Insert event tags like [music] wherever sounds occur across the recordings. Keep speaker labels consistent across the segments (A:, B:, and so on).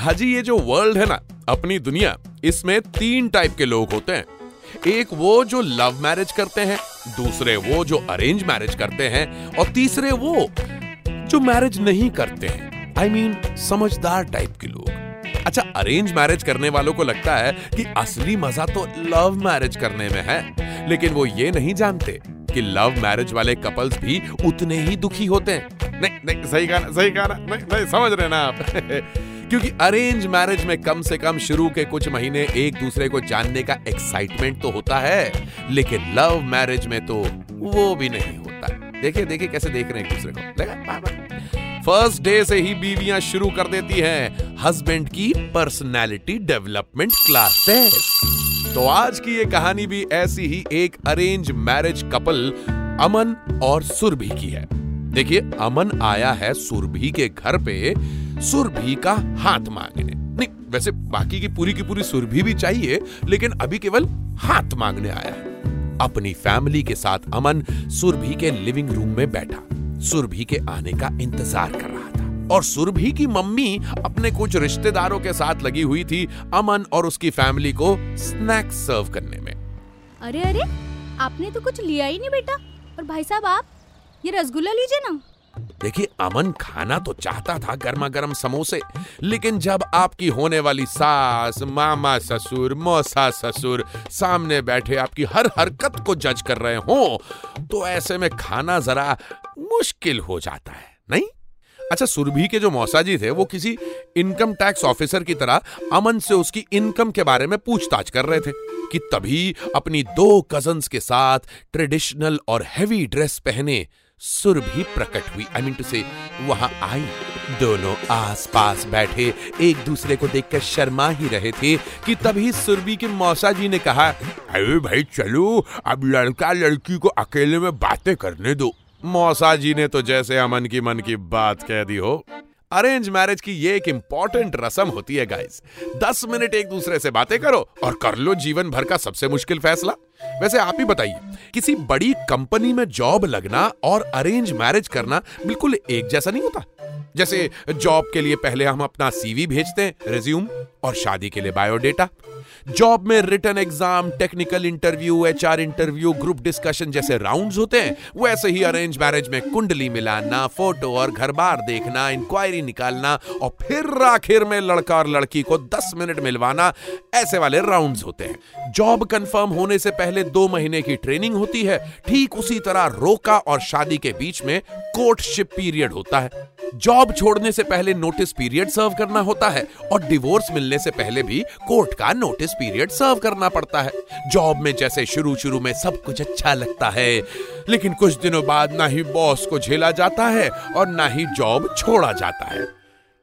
A: हाजी ये जो वर्ल्ड है ना अपनी दुनिया इसमें तीन टाइप के लोग होते हैं। एक वो जो लव मैरिज करते हैं दूसरे वो जो अरेंज मैरिज करते हैं और तीसरे वो जो मैरिज नहीं करते हैं। आई I मीन mean, समझदार टाइप के लोग। अच्छा अरेंज मैरिज करने वालों को लगता है कि असली मज़ा तो लव मैरिज करने में है लेकिन वो ये नहीं जानते कि लव मैरिज वाले कपल्स भी उतने ही दुखी होते हैं। नहीं नहीं सही कहा सही कहा नहीं नहीं समझ रहे ना आप। [laughs] क्योंकि अरेंज मैरिज में कम से कम शुरू के कुछ महीने एक दूसरे को जानने का एक्साइटमेंट तो होता है, लेकिन लव मैरिज में तो वो भी नहीं होता। देखिए देखिए कैसे देख रहे हैं एक दूसरे को। फ़र्स्ट डे से ही बीवियाँ शुरू कर देती हैं। हस्बैंड की पर्सनालिटी डेवलपमेंट क्लासेस तो आज की ये कहानी भी ऐसी ही एक अरेंज मैरिज कपल अमन और सुरभि की है। देखिए, अमन आया है सुरभि के घर पे सुरभि का हाथ मांगने। नहीं, वैसे बाकी की पूरी की पूरी सुरभि भी चाहिए, लेकिन अभी केवल हाथ मांगने आया है। अपनी फैमिली के साथ अमन सुरभि के लिविंग रूम में बैठा। सुरभि के आने का इंतज़ार कर रहा था। और सुरभि की मम्मी अपने कुछ रिश्तेदारों के साथ लगी हुई थी अमन और उसकी फैमिली को स्नैक्स सर्व करने में।
B: अरे अरे, आपने तो कुछ लिया ही नहीं बेटा। और भाई साहब, आप, ये रसगुल्ला लीजिए ना।
A: देखिए, अमन खाना तो चाहता था गर्मा गर्म समोसे, लेकिन जब आपकी होने वाली सास, मामा ससुर, मौसा ससुर सामने बैठे आपकी हर हरकत को जज कर रहे हो तो ऐसे में खाना जरा मुश्किल हो जाता है, नहीं? अच्छा सुरभि के जो मौसा जी थे, वो किसी इनकम टैक्स ऑफिसर की तरह अमन से उसकी इनकम के बारे में पूछताछ कर रहे थे कि तभी अपनी दो कजन्स के साथ ट्रेडिशनल और हैवी ड्रेस पहने सुरभि प्रकट हुई। आई मीन टू से वहाँ आई। दोनों आस पास बैठे। एक दूसरे को देखकर शर्मा ही रहे थे कि तभी सुरभि के मौसा जी ने कहा, अरे भाई, चलो, अब लड़का लड़की को अकेले में बातें करने दो। मौसा जी ने तो जैसे अमन की मन की बात कह दी हो। अरेंज मैरिज की ये एक इंपॉर्टेंट रस्म होती है गाइस दस मिनट एक दूसरे से बातें करो और कर लो जीवन भर का सबसे मुश्किल फैसला। वैसे आप ही बताइए, किसी बड़ी कंपनी में जॉब लगना और अरेंज मैरिज करना बिल्कुल एक जैसा नहीं होता? जैसे जॉब के लिए पहले हम अपना सीवी भेजते हैं रिज्यूम और शादी के लिए बायोडेटा जॉब में written exam technical interview HR interview group discussion जैसे राउंड्स होते हैं, वैसे ही अरेंज मैरिज में कुंडली मिलाना फ़ोटो और घर बार देखना इंक्वायरी निकालना और फिर आखिर में लड़का और लड़की को 10 मिनट मिलवाना, ऐसे वाले राउंड होते हैं। जॉब कंफर्म होने से पहले दो महीने की ट्रेनिंग होती है, ठीक उसी तरह रोका और शादी के बीच में कोर्टशिप पीरियड होता है। जॉब छोड़ने से पहले नोटिस पीरियड सर्व करना होता है और डिवोर्स मिलने से पहले भी कोर्ट का नोटिस पीरियड सर्व करना पड़ता है। जॉब में जैसे शुरू शुरू में सब कुछ अच्छा लगता है। लेकिन कुछ दिनों बाद ना ही बॉस को झेला जाता है और ना ही जॉब छोड़ा जाता है।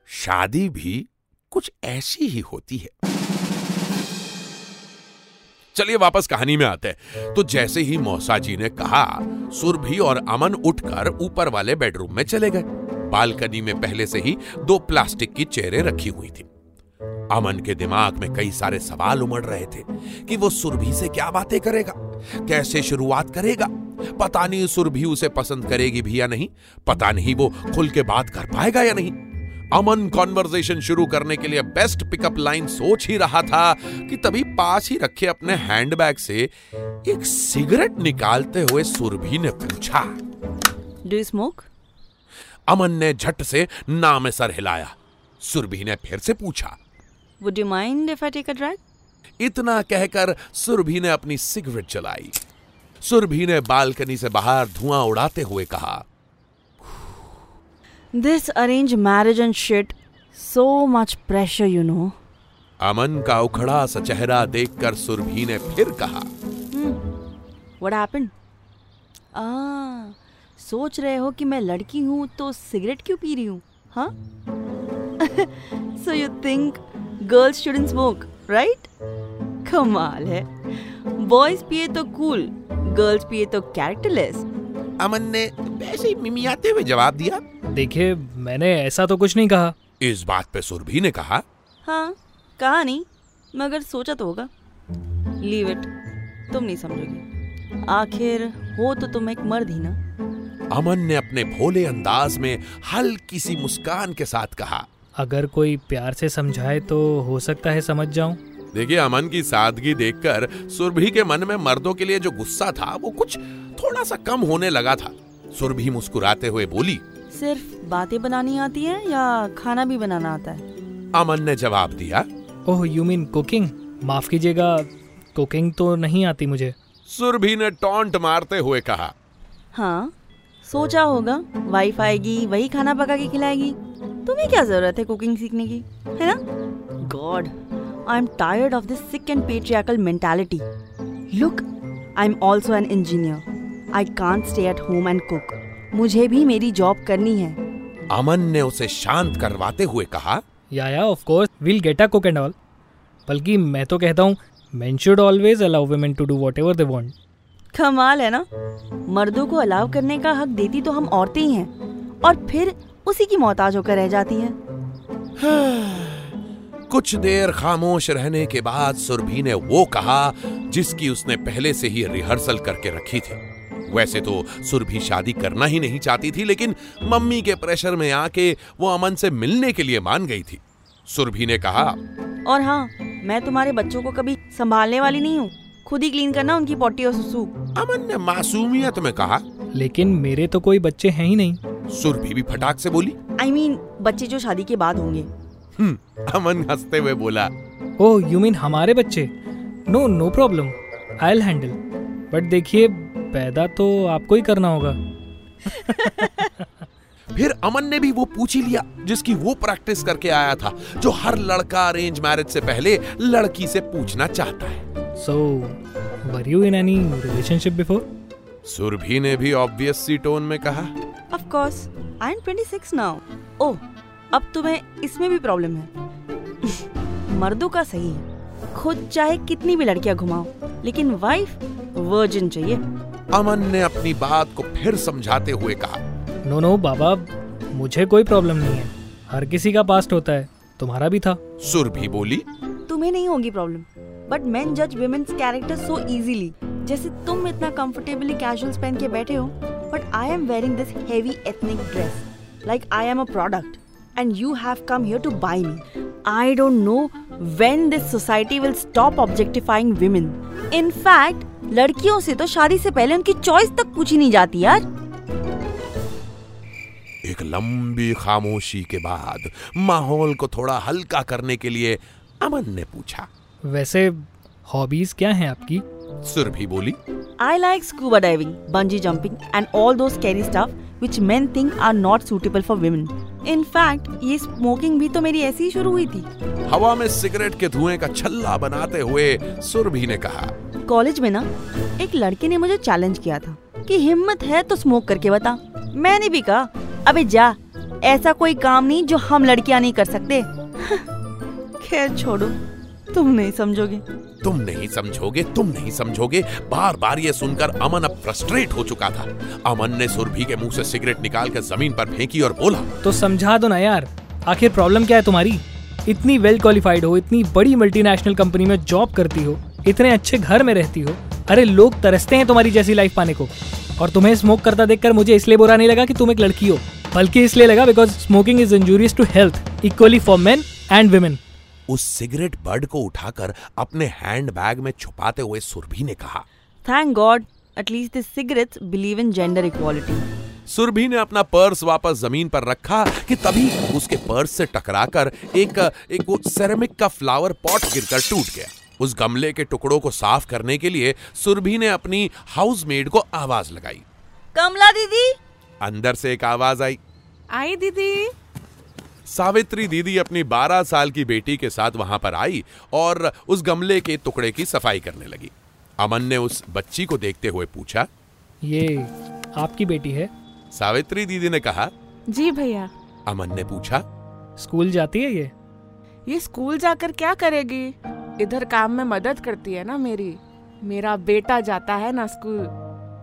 A: शादी भी कुछ ऐसी ही होती है। चलिए वापस कहानी में आते हैं। तो जैसे ही मौसा जी ने कहा, सुरभि और अमन उठकर ऊपर वाले बेडरूम में चले गए। बालकनी में पहले से ही दो प्लास्टिक की चेयरें रखी हुई थी। अमन के दिमाग में कई सारे सवाल उमड़ रहे थे कि वो सुरभि से क्या बातें करेगा? कैसे शुरुआत करेगा? पता नहीं सुरभि उसे पसंद करेगी भी या नहीं। पता नहीं वो खुल के बात कर पाएगा या नहीं। अमन कॉन्वर्जेशन शुरू करने के लिए बेस्ट पिकअप लाइन सोच ही रहा था कि तभी पास ही रखे अपने हैंडबैग से एक सिगरेट निकालते हुए सुरभि ने पूछा।
C: You smoke?
A: अमन ने झट से ना में सर हिलाया। सुरभि ने फिर से पूछा।
C: Would you mind if I take a drag?
A: इतना कहकर सुरभि ने अपनी सिगरेट चलाई सुरभि ने बालकनी से बाहर धुआँ उड़ाते हुए कहा
C: This arranged marriage and shit. So much pressure, you know.
A: अमन का उखड़ा सा चेहरा देखकर सुरभि ने फिर कहा
C: What happened? Ah, सोच रहे हो कि मैं लड़की हूँ तो सिगरेट क्यों पी रही हूँ हाँ so you think girls shouldn't smoke right कमाल है बॉयज़ पिए तो कूल गर्ल्स पिए तो कैरेक्टरलेस
A: अमन ने वैसे ही मिमियाते हुए जवाब दिया।
D: देखिए मैंने ऐसा तो कुछ नहीं कहा।
A: इस बात पे सुरभि ने कहा।
C: हाँ कहा नहीं मगर सोचा तो होगा। लीव इट तुम नहीं समझोगे। आखिर हो तो तुम एक मर्द ही ना।
A: अमन ने अपने भोले अंदाज में हल्की सी मुस्कान के साथ कहा।
D: अगर कोई प्यार से समझाए तो हो सकता है समझ जाऊँ।
A: देखिए अमन की सादगी देखकर सुरभि के मन में मर्दों के लिए जो गुस्सा था वो कुछ थोड़ा सा कम होने लगा था। सुरभि मुस्कुराते हुए बोली
C: सिर्फ़ बातें बनानी आती है या खाना भी बनाना आता है?
A: अमन ने जवाब दिया
D: ओह यू मीन कुकिंग माफ़ कीजिएगा कुकिंग तो नहीं आती मुझे।
A: सुरभि ने टॉन्ट मारते हुए कहा
C: हाँ सोचा होगा वाइफ आएगी वही खाना पका के खिलाएगी। तुम्हें क्या ज़रूरत है कुकिंग सीखने की है ना? God I am tired of this sick and patriarchal mentality. Look I am also an engineer. I can't stay at home and cook. मुझे भी मेरी जॉब करनी है।
A: अमन ने उसे शांत करवाते हुए कहा
D: yeah yeah of course will get a cook and all बल्कि मैं तो कहता हूँ men should always allow women to do whatever they want
C: कमाल है ना? मर्दों को अलाव करने का हक देती तो हम औरतें ही हैं। और फिर उसी की मोहताज होकर रह जाती हैं। [sighs]
A: कुछ देर खामोश रहने के बाद सुरभि ने वो कहा जिसकी उसने पहले से ही रिहर्सल करके रखी थी। वैसे तो सुरभि शादी करना ही नहीं चाहती थी लेकिन मम्मी के प्रेशर में आके वो अमन से मिलने के लिए मान गई थी। सुरभि ने कहा
C: और हाँ मैं तुम्हारे बच्चों को कभी संभालने वाली नहीं हूँ। खुद ही क्लीन करना उनकी पोटी और सुसु।
A: अमन ने मासूमियत में कहा
D: लेकिन मेरे तो कोई बच्चे हैं ही नहीं।
A: सुरभि भी फटाक से बोली?
C: आई I मीन mean, बच्चे जो शादी के बाद होंगे।
A: हम्म, अमन हँसते हुए बोला।
D: ओह यू मीन हमारे बच्चे? No no problem I will handle but देखिए पैदा तो आपको ही करना होगा। [laughs]
A: फिर अमन ने भी वो पूछ ही लिया जिसकी वो प्रैक्टिस करके आया था जो हर लड़का अरेंज मैरिज से पहले लड़की से पूछना चाहता है।
D: So were you in any relationship before
A: Surabhi ने भी ऑब्वियस सी टोन में कहा
C: of course I am 26 now oh अब तुम्हें इसमें भी प्रॉब्लम है। [laughs] मर्दों का सही है। खुद चाहे कितनी भी लड़कियाँ घुमाओ लेकिन वाइफ वर्जिन चाहिए।
A: अमन ने अपनी बात को फिर समझाते हुए कहा
D: नो नो बाबा मुझे कोई प्रॉब्लम नहीं है। हर किसी का पास्ट होता है। तुम्हारा भी था।
A: सुरभि बोली
C: तुम्हें नहीं होगी प्रॉब्लम बट मेन जज वुमेन्स कैरेक्टर सो इजीली जैसे तुम इतना कंफर्टेबली कैजुअल्स पहन के बैठे हो। But I am wearing this heavy ethnic dress like I am a product and you have come here to buy me. I don't know when this society will stop objectifying women. In fact, लड़कियों से तो शादी से पहले उनकी choice तक पूछी नहीं जाती यार
A: एक लंबी खामोशी के बाद माहौल को थोड़ा हल्का करने के लिए अमन ने पूछा
D: वैसे हॉबीज क्या हैं आपकी
A: सुरभि बोली
C: I like scuba diving, bungee jumping, and all those scary stuff which men think are not suitable for women. In fact, ये स्मोकिंग भी तो मेरी ऐसी ही शुरू हुई थी।
A: हवा में सिगरेट के धुएँ का छल्ला बनाते हुए सुरभि ने कहा
C: कॉलेज में ना एक लड़के ने मुझे चैलेंज किया था कि हिम्मत है तो स्मोक करके बता। मैंने भी कहा अबे जा ऐसा कोई काम नहीं जो हम लड़कियाँ नहीं कर सकते। [laughs] खैर छोड़ो। तुम नहीं समझोगे।
A: तुम नहीं समझोगे तुम नहीं समझोगे। बार बार ये सुनकर अमन अब फ्रस्ट्रेट हो चुका था। अमन ने सुरभि के मुँह से सिगरेट निकाल कर ज़मीन पर फेंकी और बोला
D: तो समझा दो ना यार आखिर प्रॉब्लम क्या है तुम्हारी? इतनी वेल क्वालिफाइड हो इतनी बड़ी मल्टीनेशनल कंपनी में जॉब करती हो इतने अच्छे घर में रहती हो अरे लोग तरसते हैं तुम्हारी जैसी लाइफ पाने को। और तुम्हें स्मोक करता देखकर मुझे इसलिए बुरा नहीं लगा कि तुम एक लड़की हो बल्कि इसलिए लगा because smoking is injurious to health equally for men and women
A: उस सिगरेट बर्ड को उठाकर अपने हैंड बैग में छुपाते हुए सुरभि ने कहा
C: thank God at least this cigarettes believe in gender equality
A: Surabhi ने अपना पर्स वापस ज़मीन पर रखा कि तभी उसके पर्स से टकराकर एक एक वो सेरेमिक का फ्लावर पॉट गिरकर टूट गया। उस गमले के टुकड़ों को साफ़ करने के लिए सुरभि ने अपनी हाउसमेड को आवाज़ लगाई।
C: कमला दीदी!
A: अंदर से एक आवाज़ आई।
E: आई दीदी!
A: सावित्री दीदी अपनी 12 साल की बेटी के साथ वहाँ पर आई और उस गमले के टुकड़े की सफ़ाई करने लगी। अमन ने उस बच्ची को देखते हुए पूछा
D: ये आपकी बेटी है?
A: सावित्री दीदी ने कहा
E: जी भैया।
A: अमन ने पूछा
D: स्कूल जाती है ये?
E: ये स्कूल जाकर क्या करेगी? इधर काम में मदद करती है ना मेरी। मेरा बेटा जाता है ना स्कूल।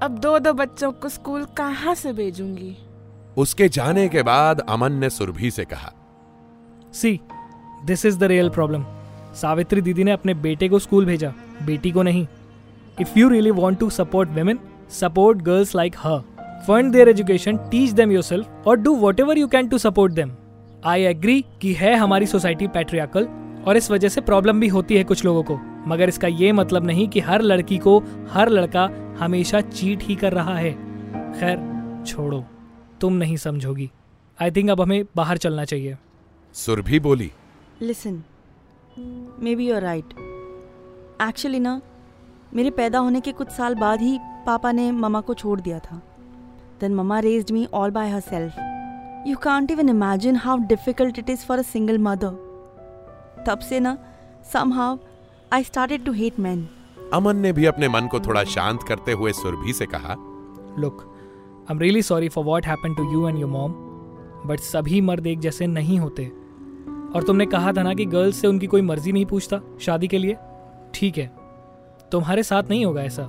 E: अब दो दो बच्चों को स्कूल कहाँ से भेजूँगी?
A: उसके जाने के बाद अमन ने सुरभि से कहा
D: see this is the real problem Savitri दीदी ने अपने बेटे को स्कूल भेजा, बेटी को नहीं। If you really want to support women support girls like her fund their education teach them yourself और do whatever you can to support them I agree कि है हमारी सोसाइटी पैट्रियाकल और इस वजह से प्रॉब्लम भी होती है कुछ लोगों को। मगर इसका ये मतलब नहीं कि हर लड़की को, हर लड़का हमेशा चीट ही कर रहा है। खैर, छोड़ो। तुम नहीं समझोगी। आई थिंक अब हमें बाहर चलना चाहिए।
A: सुरभि बोली।
C: Listen maybe you're right actually ना मेरे पैदा होने के कुछ साल बाद ही पापा ने ममा को छोड़ दिया था। Then mama raised me all by herself you can't even imagine how difficult it is for a single mother तब से ना somehow I started to hate man
A: Aman ने भी अपने मन को थोड़ा शांत करते हुए सुरभि से कहा
D: look I am really sorry for what happen to you and your mom but सभी मर्द एक जैसे नहीं होते। और तुमने कहा था ना कि गर्ल्स से उनकी कोई मर्ज़ी नहीं पूछता शादी के लिए? ठीक है। तुम्हारे साथ नहीं होगा ऐसा।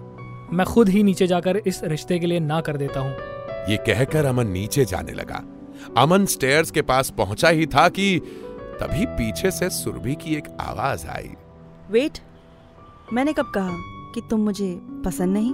D: मैं खुद ही नीचे जाकर इस रिश्ते के लिए ना कर देता हूँ।
A: ये कहकर अमन नीचे जाने लगा। अमन स्टेयर्स के पास पहुँचा ही था कि तभी पीछे से सुरभि की एक आवाज़ आई।
C: वेट मैंने कब कहा कि तुम मुझे पसंद नहीं?